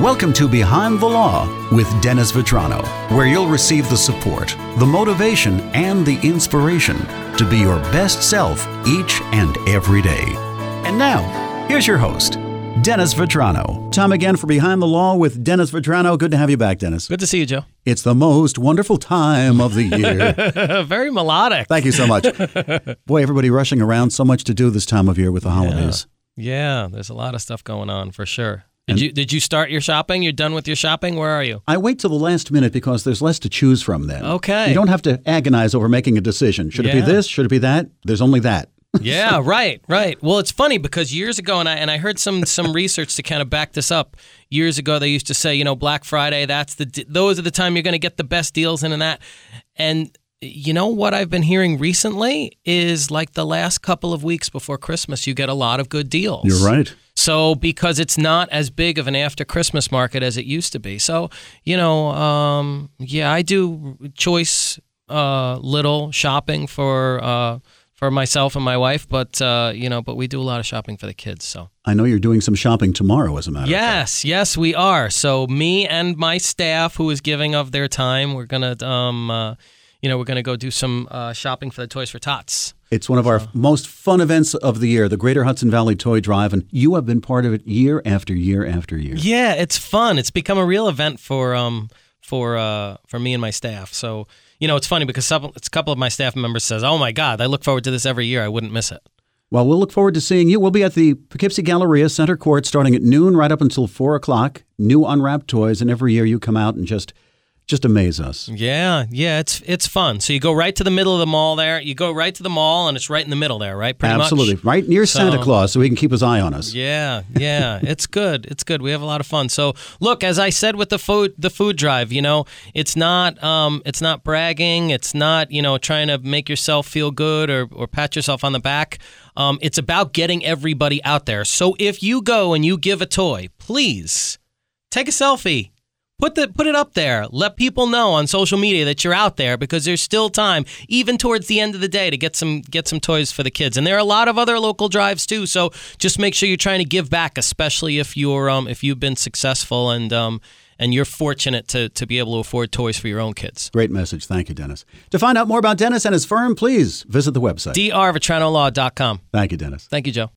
Welcome to Behind the Law with Dennis Vetrano, where you'll receive the support, the motivation, and the inspiration to be your best self each and every day. And now, here's your host, Dennis Vetrano. Time again for Behind the Law with Dennis Vetrano. Good to have you back, Dennis. Good to see you, Joe. It's the most wonderful time of the year. Very melodic. Thank you so much. Boy, everybody rushing around, so much to do this time of year with the holidays. Yeah, there's a lot of stuff going on for sure. Did you did you start your shopping? You're done with your shopping? Where are you? I wait till the last minute because there's less to choose from then. Okay. You don't have to agonize over making a decision. Should it be this? Should it be that? There's only that. yeah, right, right. Well, it's funny because years ago, and I and I heard some some research to kind of back this up. Years ago, they used to say, you know, Black Friday, that's the those are the time you're going to get the best deals in and that. And you know what I've been hearing recently is like the last couple of weeks before Christmas, you get a lot of good deals. You're right. So because it's not as big of an after Christmas market as it used to be. So, you know, um, yeah, I do choice uh, little shopping for uh, for myself and my wife, but uh, you know, but we do a lot of shopping for the kids. So I know you're doing some shopping tomorrow, as a matter of fact. yes, yes, we are. So me and my staff, who is giving of their time, we're gonna, um, uh, you know, we're gonna go do some uh, shopping for the Toys for Tots. It's one of our most fun events of the year, the Greater Hudson Valley Toy Drive, and you have been part of it year after year after year. Yeah, it's fun. It's become a real event for um for uh for me and my staff. So you know, it's funny because some, it's a couple of my staff members says, "Oh my God, I look forward to this every year. I wouldn't miss it." Well, we'll look forward to seeing you. We'll be at the Poughkeepsie Galleria Center Court starting at noon right up until 4 o'clock. New unwrapped toys, and every year you come out and just just amaze us. Yeah, yeah, it's it's fun. So you go right to the middle of the mall there. You go right to the mall, and it's right in the middle there, right? Pretty Absolutely. much. Right near Santa Claus so he can keep his eye on us. Yeah, yeah, it's good. It's good. We have a lot of fun. So, look, as I said with the food, the food drive, you know, it's not, um, it's not bragging. It's not, you know, trying to make yourself feel good or or pat yourself on the back. Um, it's about getting everybody out there. So, if you go and you give a toy, please take a selfie. Put the put it up there. Let people know on social media that you're out there because there's still time, even towards the end of the day, to get some get some toys for the kids. And there are a lot of other local drives too. So just make sure you're trying to give back, especially if you're um, if you've been successful and um, and you're fortunate to to be able to afford toys for your own kids. Great message. Thank you, Dennis. To find out more about Dennis and his firm, please visit the website. drvetranolaw.com. Thank you, Dennis. Thank you, Joe.